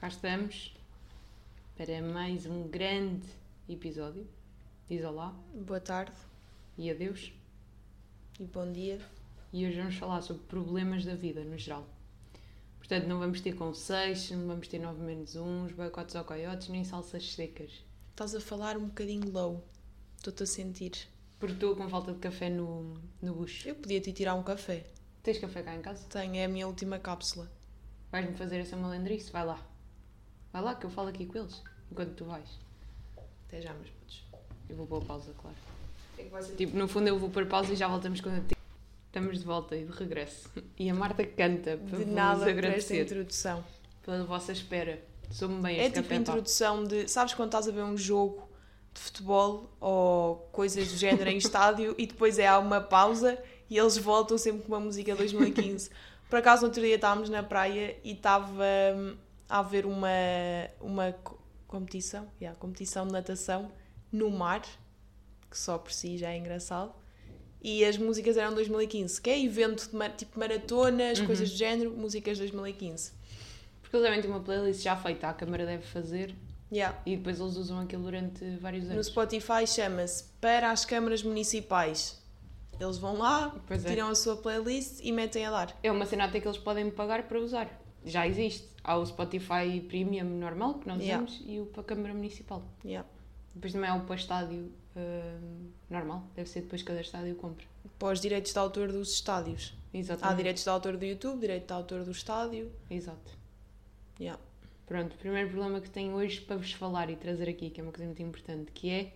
cá estamos para mais um grande episódio. Diz olá Boa tarde e adeus. e bom dia. E hoje vamos falar sobre problemas da vida no geral. Portanto, não vamos ter conselhos, não vamos ter 9 menos 1, boicotes ou coiotes, nem salsas secas. Estás a falar um bocadinho low. Estou-te a sentir. Porque estou com falta de café no, no bucho. Eu podia te tirar um café. Tens café cá em casa? Tenho, é a minha última cápsula. Vais-me fazer essa malandrice? Vai lá. Vai lá que eu falo aqui com eles, enquanto tu vais. Até já, meus putos. Eu vou pôr pausa, claro. É Tipo, no fundo eu vou pôr pausa e já voltamos quando Estamos de volta e de regresso. E a Marta canta para de nada para esta agradecer introdução. pela vossa espera. Sou-me bem É tipo a introdução de. Sabes quando estás a ver um jogo de futebol ou coisas do género em estádio e depois é há uma pausa e eles voltam sempre com uma música 2015. Por acaso, no outro dia estávamos na praia e estava hum, a haver uma, uma co- competição, yeah, competição de natação no mar, que só por si já é engraçado. E as músicas eram 2015, que é evento de tipo maratonas, coisas do género, músicas 2015. Porque eles devem ter uma playlist já feita, a câmara deve fazer Yeah. e depois eles usam aquilo durante vários No anos. Spotify chama-se Para as Câmaras Municipais. Eles vão lá, Pois é. tiram a sua playlist e metem a dar. É uma cena até que eles podem pagar para usar. Já existe. Há o Spotify Premium normal, que nós Yeah. usamos, e o para a Câmara Municipal. Yeah. Depois também há o para estádio hum, normal. Deve ser depois cada estádio compra. Para os direitos de autor dos estádios. Há Exatamente. direitos de autor do YouTube, direito de autor do estádio. Exato. Yeah. Pronto, o primeiro problema que tenho hoje para vos falar e trazer aqui, que é uma coisa muito importante, que é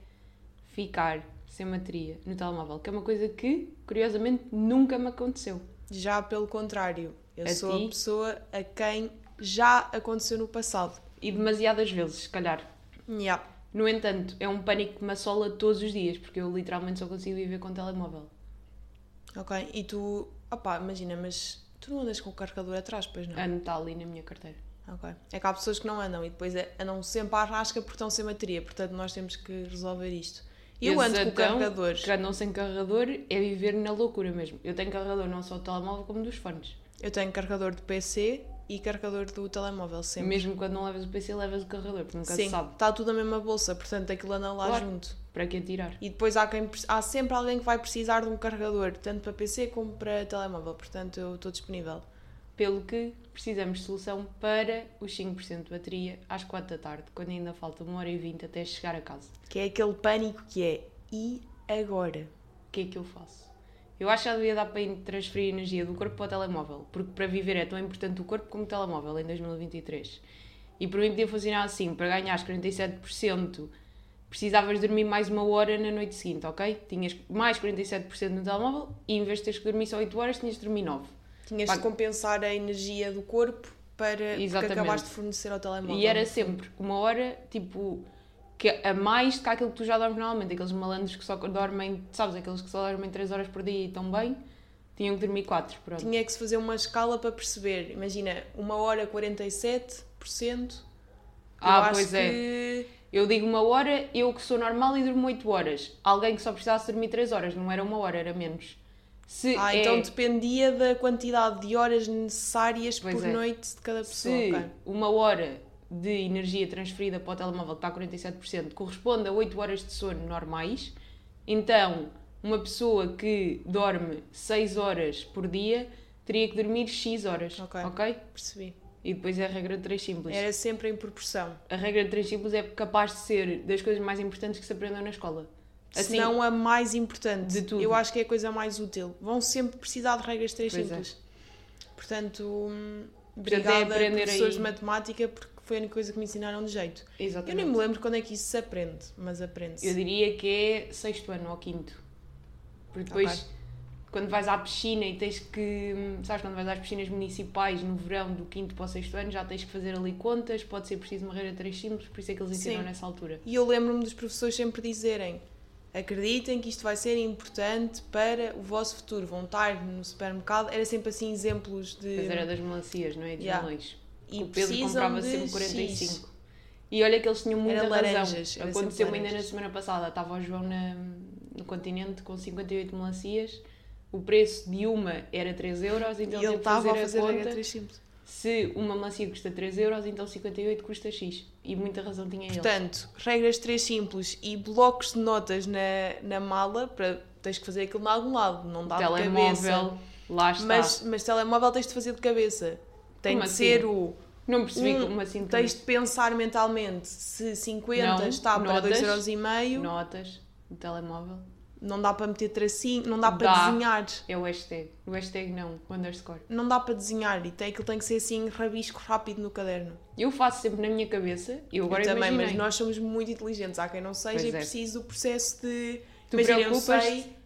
ficar sem bateria no telemóvel, que é uma coisa que, curiosamente, nunca me aconteceu. Já pelo contrário, eu A sou ti? a pessoa a quem já aconteceu no passado. E demasiadas vezes, se calhar. Yeah. No entanto, é um pânico que me assola todos os dias, porque eu literalmente só consigo viver com telemóvel. Ok, e tu, opá, imagina, mas tu não andas com o carregador atrás, pois não? Ando está ali na minha carteira. Ok. É que há pessoas que não andam e depois andam sempre à rasca porque estão sem bateria, portanto nós temos que resolver isto. Eu ando com carregadores. Que andam sem carregador é viver na loucura mesmo. Eu tenho carregador não só do telemóvel como dos fones. Eu tenho carregador de PC e carregador do telemóvel sempre. Mesmo quando não levas o PC, levas o carregador, porque nunca Sim, se sabe está tudo na mesma bolsa, portanto aquilo anda lá Claro. junto. para que tirar. E depois há, quem, há sempre alguém que vai precisar de um carregador, tanto para PC como para telemóvel, portanto eu estou disponível. Pelo que precisamos de solução para os 5% de bateria às 4 da tarde, quando ainda falta 1 hora e 20 até chegar a casa. Que é aquele pânico que é e agora? O que é que eu faço? Eu acho que já devia dar para transferir energia do corpo para o telemóvel, porque para viver é tão importante o corpo como o telemóvel em 2023. E para mim podia funcionar assim: para ganhares 47%, precisavas dormir mais uma hora na noite seguinte, ok? Tinhas mais 47% no telemóvel e em vez de teres que dormir só 8 horas, tinhas de dormir 9. Tinhas Pá. de compensar a energia do corpo para Exatamente. acabaste de fornecer ao telemóvel. E era sempre uma hora, tipo, que a mais do que aquilo que tu já dormes normalmente. Aqueles malandros que só dormem, sabes, aqueles que só dormem 3 horas por dia e estão bem, tinham que dormir 4, pronto. Tinha que se fazer uma escala para perceber. Imagina, uma hora 47%. Ah, pois é. que... Eu digo uma hora, eu que sou normal e durmo 8 horas. Alguém que só precisasse dormir 3 horas, não era uma hora, era menos. Se Ah, é- então dependia da quantidade de horas necessárias Pois por é. noite de cada pessoa. se ok. uma hora de energia transferida para o telemóvel que está a 47% corresponde a 8 horas de sono normais, então uma pessoa que dorme 6 horas por dia teria que dormir X horas, Ok. ok? Percebi. E depois é a regra de 3 simples. Era sempre em proporção. A regra de 3 simples é capaz de ser das coisas mais importantes que se aprendeu na escola. Se não a mais importante. Assim, De tudo. Eu acho que é a coisa mais útil. Vão sempre precisar de regras três Pois é. simples. Portanto, hum, Portanto, é obrigada aprender professores aí. de matemática porque foi a única coisa que me ensinaram de jeito. Eu Exatamente. nem me lembro quando é que isso se aprende, mas aprende-se. Eu diria que é sexto ano ou quinto. Porque depois, Ok. quando vais à piscina e tens que. Sabes, quando vais às piscinas municipais no verão do quinto para o sexto ano, já tens que fazer ali contas, pode ser preciso regra de três simples, por isso é que eles ensinam Sim. nessa altura. E eu lembro-me dos professores sempre dizerem acreditem que isto vai ser importante para o vosso futuro. Vão estar no supermercado. Era sempre assim exemplos de... Mas era das melancias, não é? Dos Yeah. melões. E o Pedro comprava de sempre X. 45. E olha que eles tinham muita Era razão. laranjas, era Aconteceu ainda na semana passada. Estava o João na- no continente com 58 melancias. O preço de uma era 3 euros, então e ele fazer estava a a fazer a regra conta. simples. Se uma melancia custa 3 euros, então 58 custa X. E muita razão tinha ele. Portanto, regras três simples e blocos de notas na, na mala para tens que fazer aquilo de algum lado, não dá de cabeça. Telemóvel, lá está. Mas, mas telemóvel tens de fazer de cabeça. Tem Como de assim? ser o. não percebi um- como assim Tens de pensar mentalmente se 50 Não, está para notas. 2,5€, não. notas no telemóvel. não dá para meter tracinho, não dá para Dá. desenhar. É o hashtag. O hashtag não, o underscore. Não dá para desenhar e tem, aquilo tem que ser assim rabisco rápido no caderno. Eu faço sempre na minha cabeça. Eu agora eu também, imaginei. mas nós somos muito inteligentes. Há quem não seja Pois e é. precisa do processo de. Tu Imagina, eu sei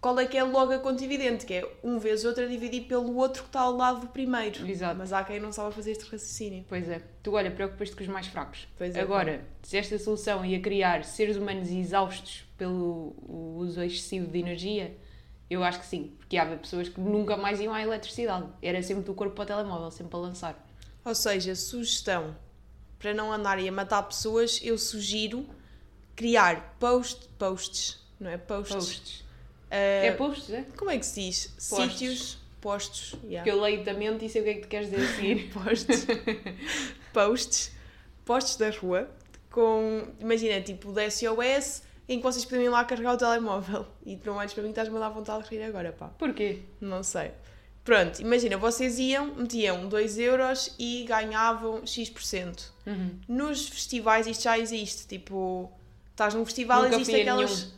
qual é que é logo a conta evidente, que é um vezes outro a dividir pelo outro que está ao lado do primeiro. Exato. Mas há quem não sabe fazer este raciocínio. Pois é. Tu, olha, preocupas-te com os mais fracos. Pois é, Agora, se esta solução ia criar seres humanos exaustos pelo uso excessivo de energia, eu acho que sim. Porque havia pessoas que nunca mais iam à eletricidade. Era sempre do corpo para o telemóvel, sempre a lançar. Ou seja, sugestão para não andarem a matar pessoas, eu sugiro criar post, posts, não é? Posts. Posts. Ah, É posts, é? Como é que se diz? Postos. Sítios, postos. yeah. Porque eu leio da mente e sei o que é que tu queres dizer a seguir. Postos. posts. Postos da rua com, imagina, tipo da SOS em que vocês podem ir lá carregar o telemóvel. E tu não olhes para mim, estás-me a dar vontade de rir agora, pá. Porquê? Não sei. Pronto, imagina, vocês iam, metiam 2 euros e ganhavam X%. Uhum. Nos festivais isto já existe, tipo, estás num festival, Nunca existe aquelas. nenhum.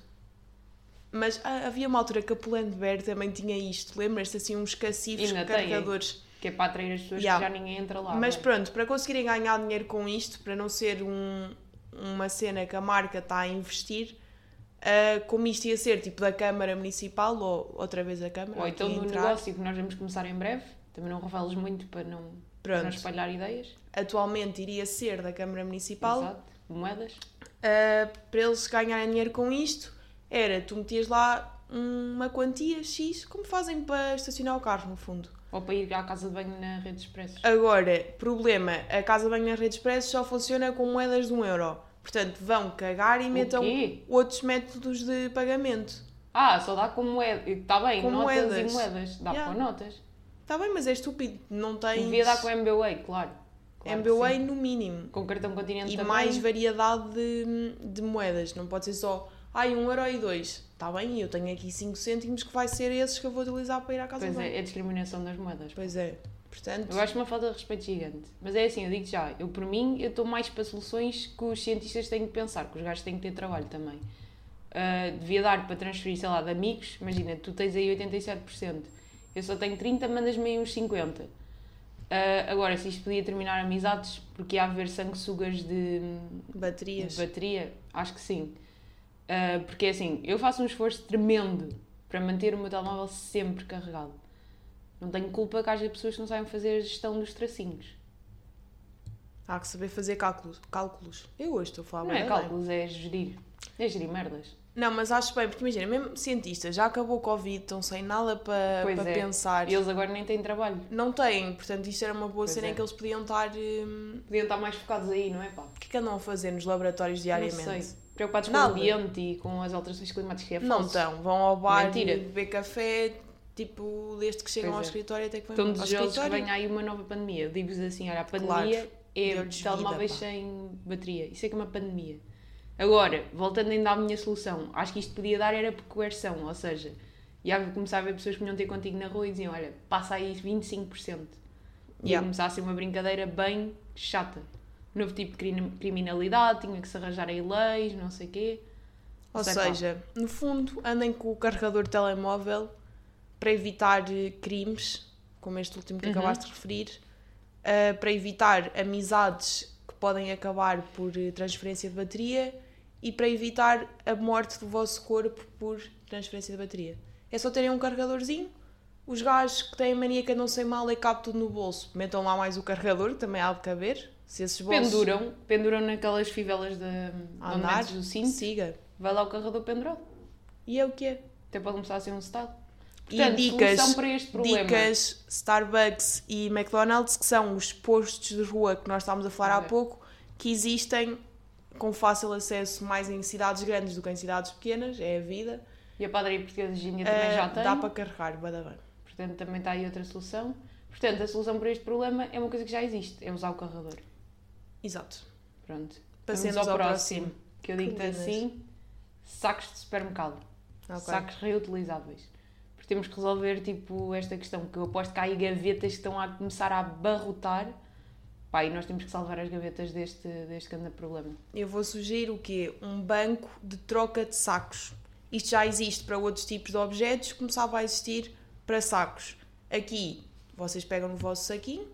Mas ah, havia uma altura que a Pull&Bear também tinha isto, lembras-te assim uns cacifes tem, é? carregadores. Que é para atrair as pessoas Yeah. que já ninguém entra lá. Mas é? pronto, para conseguirem ganhar dinheiro com isto, para não ser um- uma cena que a marca está a investir, ah, como isto ia ser tipo da Câmara Municipal, ou outra vez a Câmara, Ou então no entrar, negócio que nós vamos começar em breve. Também não revelas muito para não, para não espalhar ideias. atualmente iria ser da Câmara Municipal, Exato. Moedas. Uh, para eles ganharem dinheiro com isto, era tu metias lá uma quantia X, como fazem para estacionar o carro, no fundo. Ou para ir à casa de banho na rede expresso. Agora, problema, a Casa de Banho na Rede Expresso só funciona com moedas de um euro. Portanto, vão cagar e metam quê? outros métodos de pagamento. Ah, só dá com moedas. Está bem, Com notas moedas. e moedas. Dá Yeah. com notas. Está bem, mas é estúpido, não tens Devia dar com MBWay, claro. Claro sim. no mínimo. Com cartão continente E também. mais variedade de, de moedas. Não pode ser só, ai, um euro e dois. Está bem, eu tenho aqui 5 cêntimos que vai ser esses que eu vou utilizar para ir à casa Pois é, é discriminação das moedas. Pois é. Portanto, Eu acho uma falta de respeito gigante. Mas é assim, eu digo já, eu por mim, eu estou mais para soluções que os cientistas têm que pensar, que os gajos têm que ter trabalho também. Ah, devia dar para transferir, sei lá, de amigos, imagina, tu tens aí 87%, eu só tenho 30, mandas-me aí uns 50. Ah, agora, se isto podia terminar amizades, porque ia haver sanguessugas de, baterias. de bateria, acho que sim. Ah, porque é assim, eu faço um esforço tremendo para manter o meu telemóvel sempre carregado. Não tenho culpa que haja pessoas que não sabem fazer a gestão dos tracinhos. Há que saber fazer cálculos. cálculos. Eu hoje estou a falar Não bem, é cálculos, é gerir. É gerir merdas. Não, mas acho bem, porque imagina, mesmo cientistas, já acabou o Covid, estão sem nada para é. pensar. E eles agora nem têm trabalho. Não têm, portanto isto era uma boa Pois cena é. em que eles podiam estar. hum, Podiam estar mais focados aí, não é pá? O que é que andam a fazer nos laboratórios diariamente? Não sei. Preocupados com Nada. o ambiente e com as alterações climáticas, que é Não falso. estão, vão ao bar Mentira. beber café, tipo, desde que chegam Pois ao é. escritório até que vão Estão desejosos que venha aí uma nova pandemia. Digo-vos assim, olha, a Claro. pandemia é Deu-lhes telemóveis sem bateria. Isso é que é uma pandemia. Agora, voltando ainda à minha solução, acho que isto podia dar era por coerção, ou seja, ia começar a ver pessoas que vinham ter contigo na rua e diziam, olha, passa aí 25%. E ia Yeah. começar a ser uma brincadeira bem chata. Novo tipo de crim- criminalidade, tinha que se arranjar aí leis, não sei o quê. Ou Sei seja, no fundo, andem com o carregador de telemóvel para evitar eh, crimes, como este último que Uhum. acabaste de referir, eh, para evitar amizades que podem acabar por eh, transferência de bateria e para evitar a morte do vosso corpo por transferência de bateria. É só terem um carregadorzinho. Os gajos que têm mania que andam sem mal e cabe tudo no bolso, metam lá mais o carregador, que também há de caber. Se esses bolsos Penduram, penduram naquelas fivelas de a andar, cinto, siga. vai lá o carregador pendurado. E é o que é. Até pode começar a ser um style. E Portanto, dicas, solução para este problema. dicas Starbucks e McDonald's, que são os postos de rua que nós estávamos a falar há pouco, que existem com fácil acesso mais em cidades grandes do que em cidades pequenas, é a vida. E a padaria portuguesa de Gindia também já tem. Dá para carregar, bué da bem. Portanto, também está aí outra solução. Portanto, a solução para este problema é uma coisa que já existe, é usar o carregador. Exato. Pronto. Passemos Vamos ao próximo. Que eu digo-te assim, sacos de supermercado. Ok. Sacos reutilizáveis. Porque temos que resolver, tipo, esta questão, que eu aposto que há aí gavetas que estão a começar a abarrotar. Pá, e nós temos que salvar as gavetas deste, deste grande problema. Eu vou sugerir o quê? Um banco de troca de sacos. Isto já existe para outros tipos de objetos, começava a existir para sacos. Aqui, vocês pegam no vosso saquinho,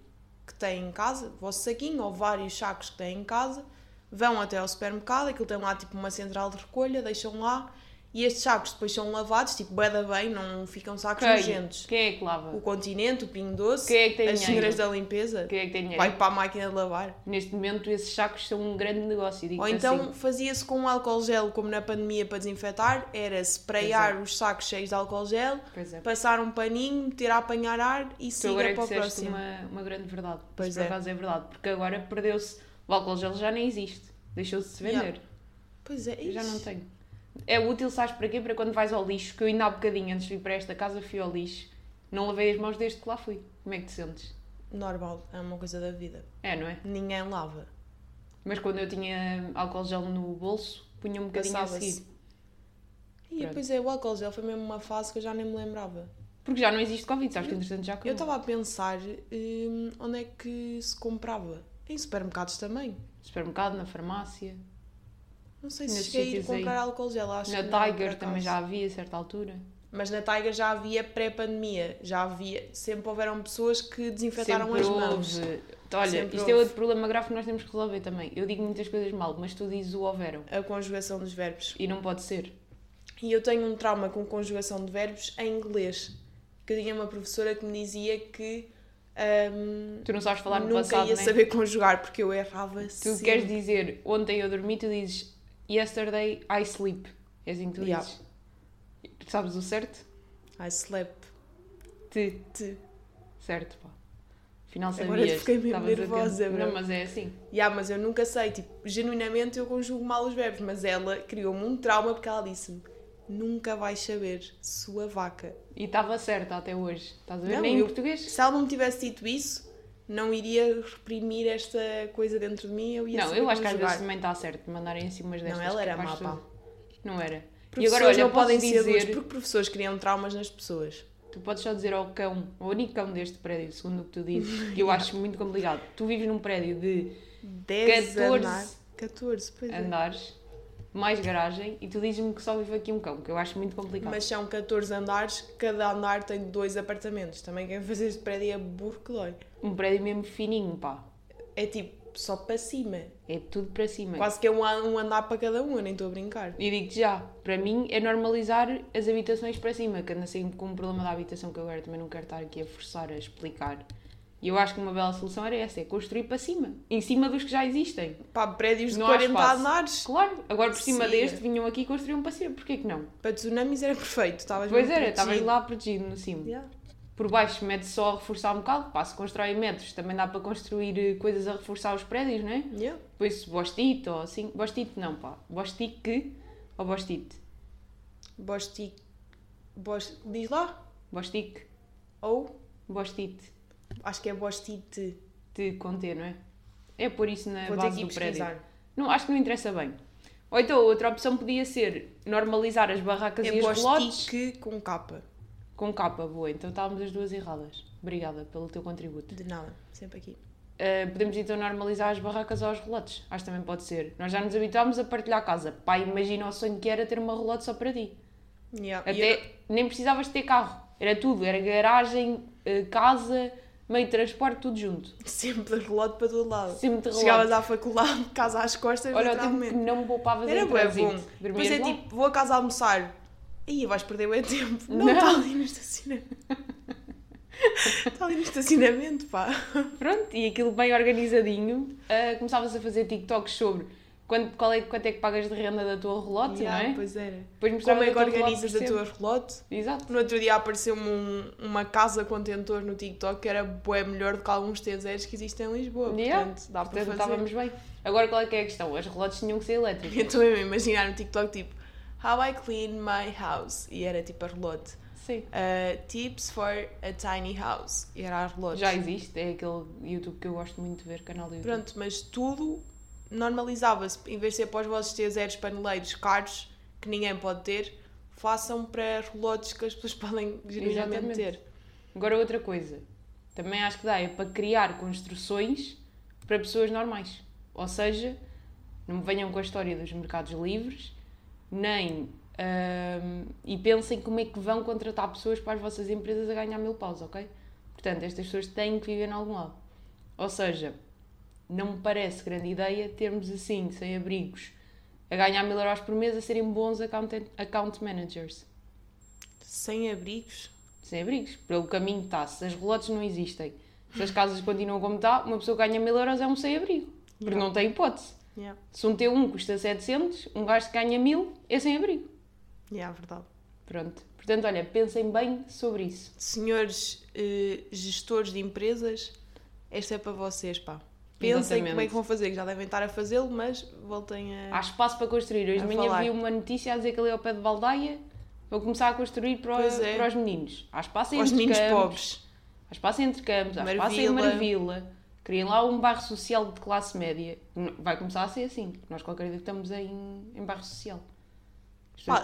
que têm em casa, o vosso saquinho, ou vários sacos que têm em casa, vão até ao supermercado, aquilo tem lá tipo uma central de recolha, deixam lá, e estes sacos depois são lavados, tipo, bué da bem, não ficam sacos Quem? nojentos. Quem é que lava? O continente, o pingo doce, Quem é que tem as dinheiro? senhoras da limpeza, Quem é que tem dinheiro? vai para a máquina de lavar. Neste momento, esses sacos são um grande negócio. Ou então assim. fazia-se com um álcool gel, como na pandemia, para desinfetar, era sprayar os sacos cheios de álcool gel, é. passar um paninho, meter a apanhar ar e Tu agora siga é para o próximo. uma, uma grande verdade. Pois Isso por é. acaso é verdade. Porque agora perdeu-se. O álcool gel já nem existe. Deixou-se de se vender. Yeah. Pois é, Eu já isso. não tenho. É útil, sabes para quê? Para quando vais ao lixo, que eu ainda há bocadinho, antes de vir para esta casa, fui ao lixo. Não lavei as mãos desde que lá fui. Como é que te sentes? Normal, é uma coisa da vida. É, não é? Ninguém lava. Mas quando eu tinha álcool gel no bolso, punha um bocadinho a seguir. E Pronto. pois é, o álcool gel foi mesmo uma fase que eu já nem me lembrava. Porque já não existe Covid, sabes que entretanto já acabou. Eu estava a pensar hum, onde é que se comprava. Em supermercados também. Supermercado, na farmácia, Não sei se cheguei a ir sítios aí. comprar álcool gel, acho na não, Tiger acaso. também já havia a certa altura. Mas na Tiger já havia pré-pandemia, já havia, sempre houveram pessoas que desinfetaram Sempre as mãos. houve. Olha, Sempre isto houve. é outro problema grave que nós temos que resolver também. Eu digo muitas coisas mal, mas tu dizes o houveram. A conjugação dos verbos. E não pode ser. E eu tenho um trauma com conjugação de verbos em inglês. Que tinha uma professora que me dizia que hum, Tu não sabes falar no nunca passado, ia né? saber conjugar porque eu errava Tu sempre. queres dizer ontem eu dormi, tu dizes yesterday I sleep. É assim que tu Yeah. dizes. Sabes o certo? I slept. Te. Te. Certo, pá. Afinal sabias. Agora fiquei a nervosa, bro. Não, mas é assim. Yeah, mas eu nunca sei, tipo, genuinamente eu conjugo mal os verbos, mas ela criou-me um trauma porque ela disse-me: nunca vais saber, sua vaca. E estava certa até hoje. Estás a ver? Não, Nem em eu- português. Se ela não me tivesse dito isso, não iria reprimir esta coisa dentro de mim, eu ia Não, eu acho que às vezes também está certo de mandarem assim umas destas. Não, ela era má, pá. Não era. E agora, olha, não podem ser dizer... adultos porque professores criam traumas nas pessoas. Tu podes só dizer ao cão, ao único cão deste prédio, segundo o que tu dizes, que eu acho muito complicado. Tu vives num prédio de 10 14 andar. 14, pois é. andares, mais garagem, e tu dizes-me que só vive aqui um cão, que eu acho muito complicado. Mas são 14 andares, cada andar tem dois apartamentos. Também quem fazer este prédio é burro que dói. Um prédio mesmo fininho, pá. É tipo, só para cima. É tudo para cima. Quase que é um, um andar para cada um, eu nem estou a brincar. E digo-te já, para mim é normalizar as habitações para cima, que anda sempre com um problema da habitação que eu agora também não quero estar aqui a forçar a explicar. E eu acho que uma bela solução era essa, é construir para cima, em cima dos que já existem. Pá, prédios de Não há 40 espaço. andares. Claro, agora por cima Sim. deste vinham aqui e construíam para cima, porquê que não? Para tsunamis era perfeito. Estavas Pois era, estavas lá protegido no cimo. Yeah. Por baixo mete só a reforçar um bocado, pá, se constrói metros, também dá para construir eh, coisas a reforçar os prédios, não é? Yeah. Depois bostite ou assim, bostite não, pá, bostique ou bostite? Bosti... Bos... Diz lá? Bostique, Ou? bostite, Acho que é bostite. de conter, não é? É pôr isso na Vou ter base do prédio. pesquisar. Não, acho que não interessa bem. Ou então, outra opção podia ser normalizar as barracas É e relotes bostique com capa. com capa, boa. Então estávamos as duas erradas. Obrigada pelo teu contributo. De nada. Sempre aqui. Uh, podemos então normalizar as barracas ou os relotes. Acho que também pode ser. Nós já nos habituámos a partilhar casa. Pai, imagina o sonho que era ter uma relote só para ti. Yeah. Até nem precisavas de ter carro. Era tudo. Era garagem, uh, casa, meio de transporte, tudo junto. Sempre de relote para todo lado. Sempre de relote. Chegavas à faculdade, casa às costas, Olha, o tempo literalmente. não me poupavas Era em trânsito. bom. Depois é tipo, vou a casa almoçar. Ih, vais perder o tempo. Não, Não. está ali no estacionamento. Está ali no estacionamento, pá. Pronto, e aquilo bem organizadinho. uh, começavas a fazer TikToks sobre quanto, qual é, quanto é que pagas de renda da tua relote, Yeah, não é? Pois era. Depois Como é que relote organizas por a tua relote? Exato. No outro dia apareceu-me um- uma casa contentor no TikTok que era bué melhor do que alguns T0 que existem em Lisboa. Yeah. Portanto, dá para Portanto, fazer. estávamos bem. Agora, qual é que é a questão? As relotes tinham que ser elétricas. Eu estou a imaginar no TikTok tipo How I clean my house. E era tipo a relote. Sim. Uh, tips for a tiny house. E era a relógio. Já existe, é aquele YouTube que eu gosto muito de ver, canal do YouTube. Pronto, mas tudo normalizava-se. Em vez de ser para os vossos T0 paneleiros caros, que ninguém pode ter, façam para relógios que as pessoas podem genuinamente Exatamente. ter. Agora outra coisa, também acho que dá é para criar construções para pessoas normais. Ou seja, não me venham com a história dos mercados livres, nem e pensem como é que vão contratar pessoas para as vossas empresas a ganhar mil paus, ok? Portanto, estas pessoas têm que viver em algum lado. Ou seja, não me parece grande ideia termos assim, sem abrigos, a ganhar mil euros por mês a serem bons account, account managers. Sem abrigos. Sem abrigos. Pelo caminho que está. Se as relotes não existem, se as casas continuam como está, uma pessoa que ganha mil euros é um sem-abrigo. Porque Yeah. não tem hipótese. Yeah. Se um T1 custa 700, um gajo que ganha mil é sem-abrigo. Yeah, verdade. Pronto. Portanto, olha, pensem bem sobre isso. Senhores eh, gestores de empresas, esta é para vocês, pá. Pensem Exatamente. como é que vão fazer, que já devem estar a fazê-lo, mas voltem a. Há espaço para construir. Hoje de manhã falar. vi uma notícia a dizer que ali ao pé de Valdaia vão começar a construir para, Pois é. para os meninos. Há espaço Os entre meninos campos. pobres. Há espaço entre campos, há espaço em Marvila. Criem lá um bairro social de classe média. Vai começar a ser assim. Nós qualquer dia estamos em, em bairro social.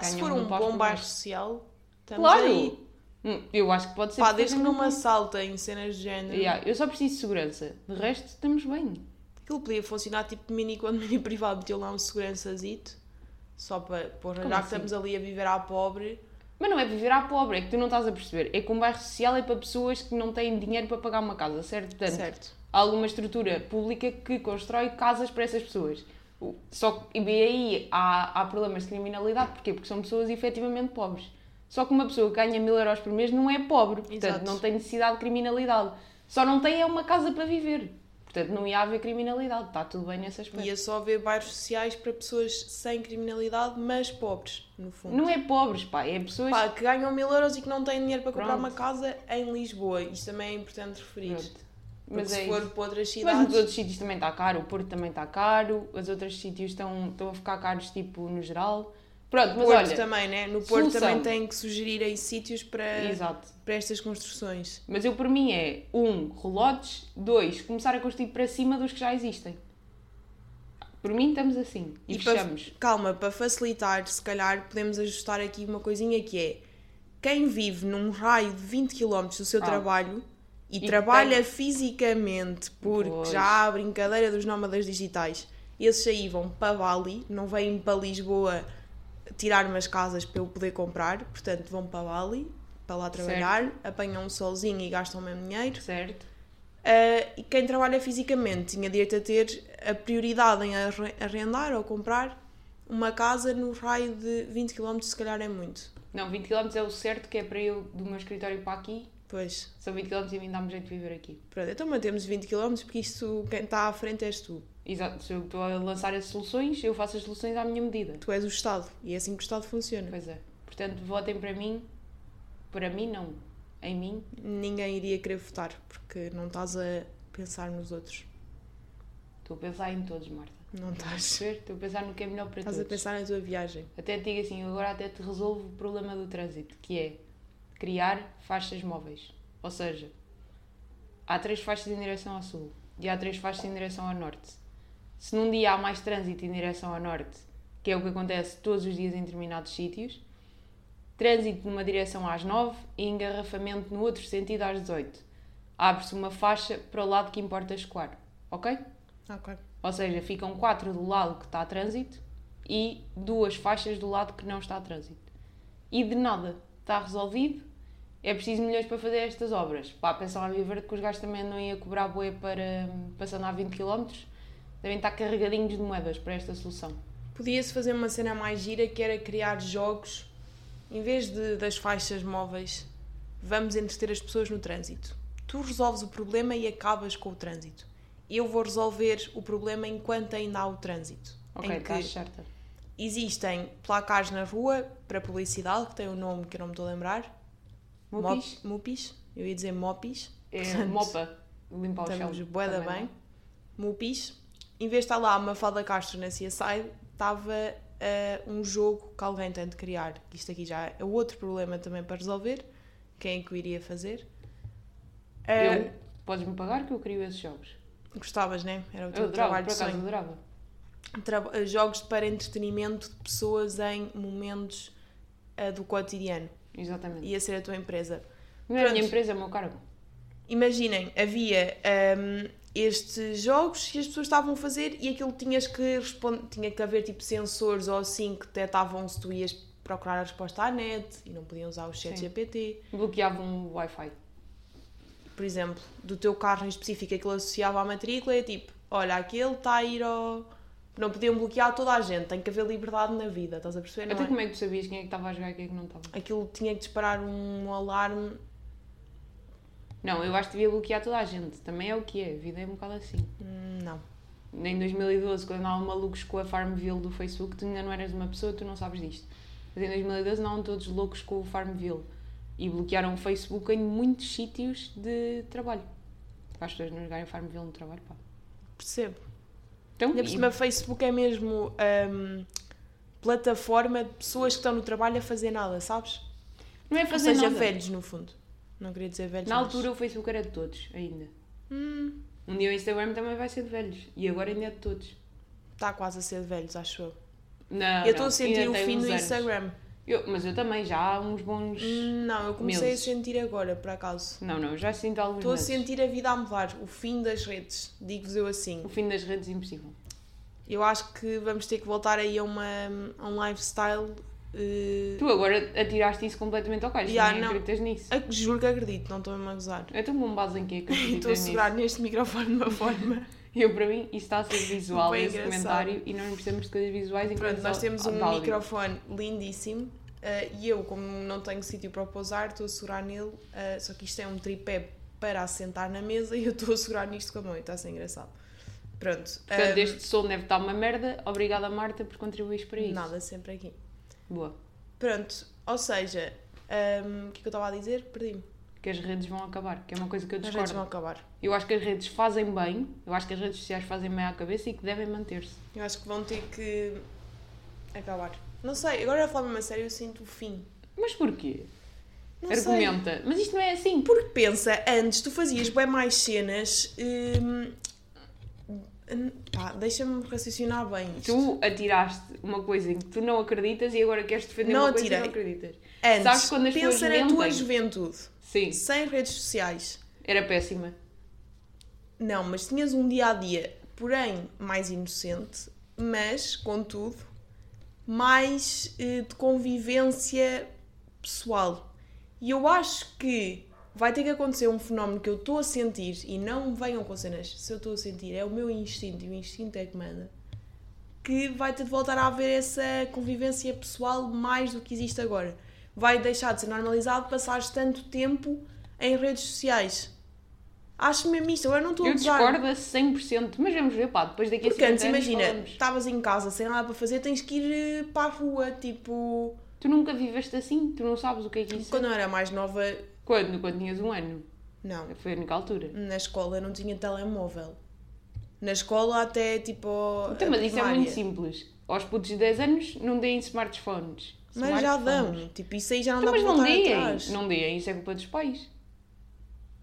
Se for um bom bairro social, estamos Claro! aí. Hum, Eu acho que pode ser Pá, desde que não me assaltem cenas de género. Yeah, Eu só preciso de segurança. De resto, estamos bem. Aquilo podia funcionar tipo mini condomínio privado, metiam lá um segurançazito, só para, porra, já que assim? estamos ali a viver à pobre. Mas não é viver à pobre, é que tu não estás a perceber. É que um bairro social é para pessoas que não têm dinheiro para pagar uma casa, certo? Portanto, certo. há alguma estrutura pública que constrói casas para essas pessoas. Só que e aí há, há problemas de criminalidade, porquê? Porque são pessoas efetivamente pobres. Só que uma pessoa que ganha mil euros por mês não é pobre, portanto Exato. não tem necessidade de criminalidade. Só não tem é uma casa para viver. Portanto não ia haver criminalidade, está tudo bem nesse aspecto. Ia só haver bairros sociais para pessoas sem criminalidade, mas pobres, no fundo. Não é pobres, pá, é pessoas. Pá, que ganham mil euros e que não têm dinheiro para comprar Pronto. uma casa em Lisboa. Isto também é importante referir. Pronto. Porque Mas se é for para outras Mas cidades. nos outros sítios também está caro, o Porto também está caro, os outros sítios estão, estão a ficar caros, tipo, no geral. Pronto, mas Porto olha. também, né? No Porto solução. também tem que sugerir aí sítios para, Exato. para estas construções. Mas eu, por mim, é um, relotes, dois, começar a construir para cima dos que já existem. Por mim, estamos assim. E, para- fechamos. calma, para facilitar, se calhar podemos ajustar aqui uma coisinha que é quem vive num raio de 20 km do seu Ah. trabalho e, E trabalha tem- fisicamente, porque Pois. já há a brincadeira dos nómadas digitais, esses aí vão para Bali, não vêm para Lisboa tirar umas casas para eu poder comprar, portanto vão para Bali para lá trabalhar, apanham um solzinho e gastam o mesmo dinheiro. Certo? Uh, e quem trabalha fisicamente tinha direito a ter a prioridade em arre- arrendar ou comprar uma casa no raio de 20 km, se calhar é muito. Não, 20 km é o certo, que é para eu, do meu escritório para aqui, Pois, são 20 km e a mim dá-me jeito de viver aqui. pronto, então mantemos 20 km porque isto, quem está à frente és tu. Exato. Se eu estou a lançar as soluções, eu faço as soluções à minha medida. Tu és o Estado e é assim que o Estado funciona. Pois é. Portanto, votem para mim. Para mim, não. Em mim, Ninguém iria querer votar porque não estás a pensar nos outros. estou a pensar em todos, Marta. Não Estás a estás. Estou a pensar no que é melhor para Estás a todos. pensar na tua viagem. Até te digo assim, agora até te resolvo o problema do trânsito, que é criar faixas móveis. Ou seja, há três faixas em direção ao sul e há três faixas em direção ao norte. Se num dia há mais trânsito em direção ao norte, que é o que acontece todos os dias em determinados sítios, trânsito numa direção às 9 e engarrafamento no outro sentido às 18. Abre-se uma faixa para o lado que importa escoar, ok? Ok. Ou seja, ficam quatro do lado que está a trânsito e duas faixas do lado que não está a trânsito. E de nada, está resolvido. É preciso milhões para fazer estas obras. Pá, pensam a viver que os gajos também não iam cobrar bué para passando a 20 km. Devem estar carregadinhos de moedas para esta solução. Podia-se fazer uma cena mais gira que era criar jogos em vez de, das faixas móveis. Vamos entreter as pessoas no trânsito. Tu resolves o problema e acabas com o trânsito. Eu vou resolver o problema enquanto ainda há o trânsito. Ok, estás certa. existem placares na rua para publicidade, que tem um nome que eu não me estou a lembrar. Mopis? Mop- Mupis. Eu ia dizer mopis. É Portanto, mopa. Limpar o chão. Estamos bué Também bem. Mupis. Em vez de estar lá a Mafalda Castro na CSI, estava eh, um jogo que alguém tem de criar. Isto aqui já é outro problema também para resolver. quem é que o iria fazer? Eu, podes-me pagar que eu crio esses jogos. Gostavas, né? Era o Eu teu adorava, trabalho por de acaso sonho. adorava. Tra- jogos para entretenimento de pessoas em momentos ah, do cotidiano. Exatamente. Ia ser a tua empresa. Não é a minha empresa, é o meu cargo. Imaginem, havia ahm, estes jogos que as pessoas estavam a fazer e aquilo tinhas que responder, tinha que haver tipo sensores ou assim que detectavam se tu ias procurar a resposta à net e não podiam usar o chat Sim. GPT. Bloqueavam o Wi-Fi. Por exemplo, do teu carro em específico, aquilo associava à matrícula é tipo, olha, aquele está a ir ao... Não podiam bloquear toda a gente, tem que haver liberdade na vida, estás a perceber? Não Até é? como é que tu sabias quem é que estava a jogar e quem é que não estava? Aquilo tinha que disparar um alarme. Não, eu acho que devia bloquear toda a gente. Também é o que é. A vida é um bocado assim. Hum, Não. Em 2012, quando andavam malucos com a Farmville do Facebook, tu ainda não eras uma pessoa, tu não sabes disto. Mas em 2012 andavam todos loucos com o Farmville. E bloquearam o Facebook em muitos sítios de trabalho. Para as pessoas não jogarem Farmville no trabalho, pá. Percebo. Então, Ainda por cima, Facebook é mesmo ahm, plataforma de pessoas que estão no trabalho a fazer nada, sabes? não é Ou fazer seja, nada. velhos, no fundo. Não queria dizer velhos, Na mas- altura o Facebook era de todos, ainda. Hum, Um dia o Instagram também vai ser de velhos. E agora ainda é de todos. está quase a ser de velhos, acho eu. Não, eu estou a sentir o fim do. Instagram. Eu- mas eu também, já há uns bons... Não, eu comecei Meses. a sentir agora, por acaso. Não, não, já sinto alguns Estou a sentir a vida a mudar, o fim das redes, digo-vos eu assim. O fim das redes é impossível. Eu acho que vamos ter que voltar aí a, uma, a um lifestyle. Eh, Tu agora atiraste isso completamente ao caixo, Ya, nem não. acreditas nisso. a- juro que acredito, não estou mesmo a gozar. É tão bom base em que E Estou a segurar neste microfone de uma forma. Eu, para mim, isso está a ser visual Bem esse engraçado. comentário e nós não precisamos de coisas visuais enquanto Pronto, nós temos um áudio. microfone lindíssimo eh, e eu, como não tenho sítio para pousar, estou a segurar nele. eh, só que isto é um tripé para assentar na mesa e eu estou a segurar nisto com a mão e está a ser engraçado. Pronto. Portanto, eh, este som deve estar uma merda. Obrigada, Marta, por contribuir para isso. Nada, sempre aqui. Boa. Pronto, ou seja, ehm, o que é que eu estava a dizer? Perdi-me. Que as redes vão acabar, que é uma coisa que eu As redes discordo. vão acabar. Eu acho que as redes fazem bem, eu acho que as redes sociais fazem bem à cabeça e que devem manter-se. Eu acho que vão ter que acabar. Não sei, agora a falar mesmo a sério, eu sinto o fim. Mas porquê? Não sei. Argumenta. Mas isto não é assim. Porque pensa, antes tu fazias bem mais cenas. hum, pá, deixa-me raciocinar bem. isto. Tu atiraste uma coisa em que tu não acreditas e agora queres defender Não uma coisa atirei. que não acreditas. Antes, sabes quando as pensa na tua juventude, Sim, sem redes sociais. era péssima. Não, mas tinhas um dia a dia, porém mais inocente, mas, contudo, mais eh, de convivência pessoal. E eu acho que vai ter que acontecer um fenómeno que eu estou a sentir e não venham com cenas. Se eu estou a sentir, é o meu instinto e o instinto é que manda. Que vai ter de voltar a haver essa convivência pessoal mais do que existe agora. Vai deixar de ser normalizado passares tanto tempo em redes sociais. Acho mesmo isto, agora não estou a Eu gozar. discordo a 100%, mas vamos ver, pá, depois daqui a Porque 50 antes, imagina, estavas em casa sem nada para fazer, tens que ir eh, para a rua, tipo. Tu nunca viveste assim, tu não sabes o que é que isso Quando é. eu era mais nova, Quando? Quando tinhas um ano. não. Foi a única altura. Na escola eu não tinha telemóvel. Na escola até tipo. Então, mas isso é muito simples. Aos putos de 10 anos não deem smartphones. Mas já dão. Tipo, isso aí já não Então, dá mas para não voltar deem, atrás. não deem, isso é culpa dos pais.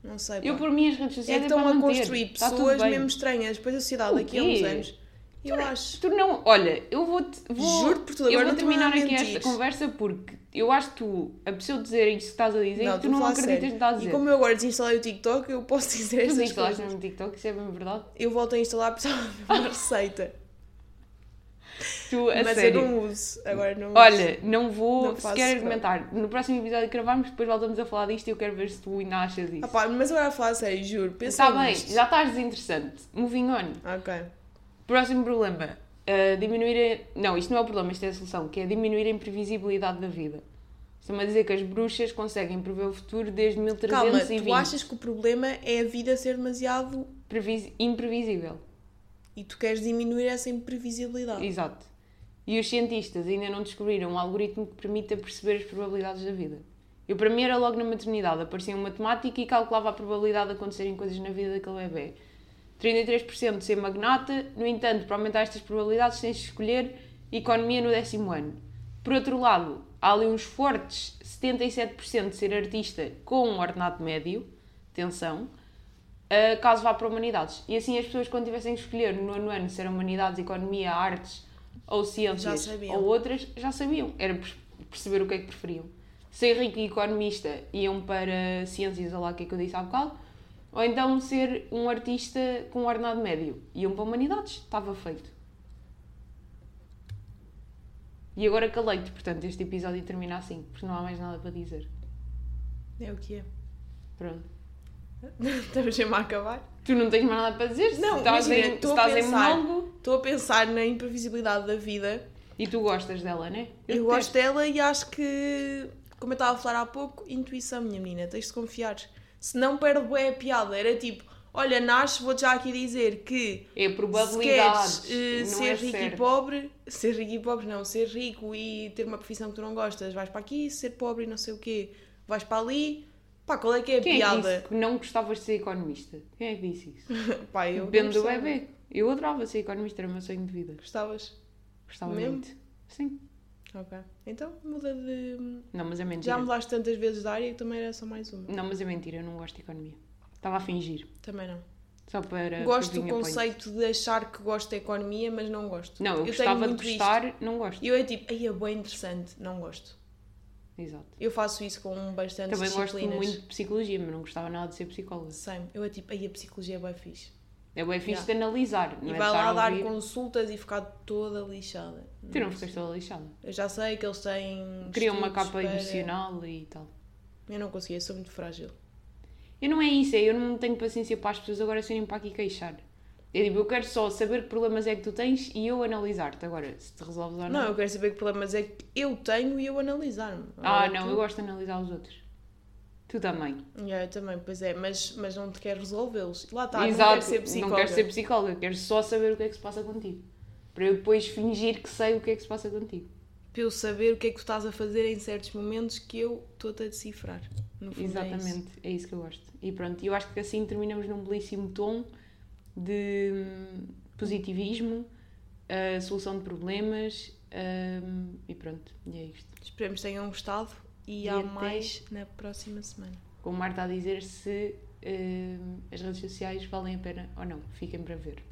Não sei. Eu, pá. por mim, as redes É sociais que é, estão a manter. construir tudo pessoas mesmo estranhas. Depois a sociedade daqui a uns anos. Eu acho. Tu não, olha, eu vou-te. Vou, Juro por tudo, eu agora vou não estou terminar aqui esta conversa porque eu acho que tu, a pessoa dizer isto que estás a dizer, tu estou a não acreditas no que estás a dizer. E como eu agora desinstalei o TikTok, eu posso dizer Tu estas instalaste no TikTok, isso é bem verdade. Eu volto a instalar porque estava a uma receita. Tu, a Mas sério. eu não uso. Agora não uso. Olha, não vou Não sequer argumentar. No próximo episódio que gravarmos, depois voltamos a falar disto e eu quero ver se tu ainda achas isso. Ah pá, mas agora a falar a sério, juro. Está bem, nisto. já estás desinteressante. Moving on. Ok. Próximo problema. Uh, diminuir a... Não, isto não é o problema, isto é a solução, que é diminuir a imprevisibilidade da vida. Estão-me a dizer que as bruxas conseguem prever o futuro desde Calma, 1320. tu achas que o problema é a vida ser demasiado. Previs- Imprevisível. e tu queres diminuir essa imprevisibilidade. Exato. E os cientistas ainda não descobriram um algoritmo que permita perceber as probabilidades da vida. Eu, para mim, era logo na maternidade. Aparecia um matemático e calculava a probabilidade de acontecerem coisas na vida daquele bebê. 33% de ser magnata, no entanto, para aumentar estas probabilidades tens de escolher economia no décimo ano. Por outro lado, há ali uns fortes 77% de ser artista com um ordenado médio, atenção, uh, caso vá para Humanidades. E assim as pessoas, quando tivessem que escolher no nono ano se era Humanidades, Economia, Artes ou Ciências ou outras, já sabiam. Era per- perceber o que é que preferiam. Ser rico e economista iam para Ciências, ou lá o que é que eu disse há bocado, ou então ser um artista com um ordenado médio. Iam para Humanidades, estava feito. E agora calei-te, portanto, este episódio termina assim, porque não há mais nada para dizer. É o que é. Pronto. Estamos sempre a acabar. Tu não tens mais nada para dizer? Se Não, estás, imagina, em, se estou a estás em pensar. Estou a pensar na imprevisibilidade da vida. e tu gostas dela, né? Eu, gosto dela e acho que, como eu estava a falar há pouco, intuição, minha menina, tens de confiar. Se não perde bem a piada. Era tipo, olha, nasce, vou-te já aqui dizer que É se probabilidades, queres eh, não ser é rico certo. e pobre, ser rico e pobre não, ser rico e ter uma profissão que tu não gostas, vais para aqui, ser pobre e não sei o quê, vais para ali. Pá, qual é que é a Quem é que piada? disse que não gostavas de ser economista? Quem é que disse isso? Pá, eu Depende do bebê. Eu adorava ser economista, era o meu sonho de vida. Gostavas? Gostava Mesmo? muito. Sim. Ok. Então muda de. Não, mas é Já mentira. mudaste tantas vezes de área que também era só mais uma. Não, mas é mentira, eu não gosto de economia. Estava a fingir. Também não. Só para. gosto do conceito de achar que gosto da economia, mas não gosto. Não, eu, tenho gostava de muito isto. gostar, não gosto. Eu é tipo, aí é bem interessante, não gosto. Exato. Eu faço isso com bastantes Também gosto muito de psicologia, mas não gostava nada de ser psicóloga. Same. Eu é tipo, aí a psicologia é bem fixe. É bem fixe de analisar, não e é vai lá dar ouvir. consultas e ficar toda lixada. Tu não ficaste toda lixada. Eu já sei que eles têm. Queria uma capa para- emocional e tal. Eu não conseguia, sou muito frágil. Eu não é isso, é eu não tenho paciência para as pessoas agora serem para aqui queixar. Eu digo, eu quero só saber que problemas é que tu tens e eu analisar-te. Agora, se te resolves ou não. Não, eu quero saber que problemas é que eu tenho e eu analisar-me. ah, Agora não, tu- eu gosto de analisar os outros. Tu também. Yeah, eu também, pois é, mas, mas não te quero resolvê-los. Lá está, Exato, não quero ser psicóloga. não quero ser psicóloga, quero só saber o que é que se passa contigo. Para eu depois fingir que sei o que é que se passa contigo. Para eu saber o que é que tu estás a fazer em certos momentos que eu estou-te a decifrar. No fundo É isso. Exatamente, é isso que eu gosto. E pronto, eu acho que assim terminamos num belíssimo tom de hum, positivismo, a solução de problemas hum, e pronto, e é isto. Esperemos que tenham gostado e, E há até- mais na próxima semana. Como Marta a dizer, se hum, as redes sociais valem a pena ou não, fiquem para ver.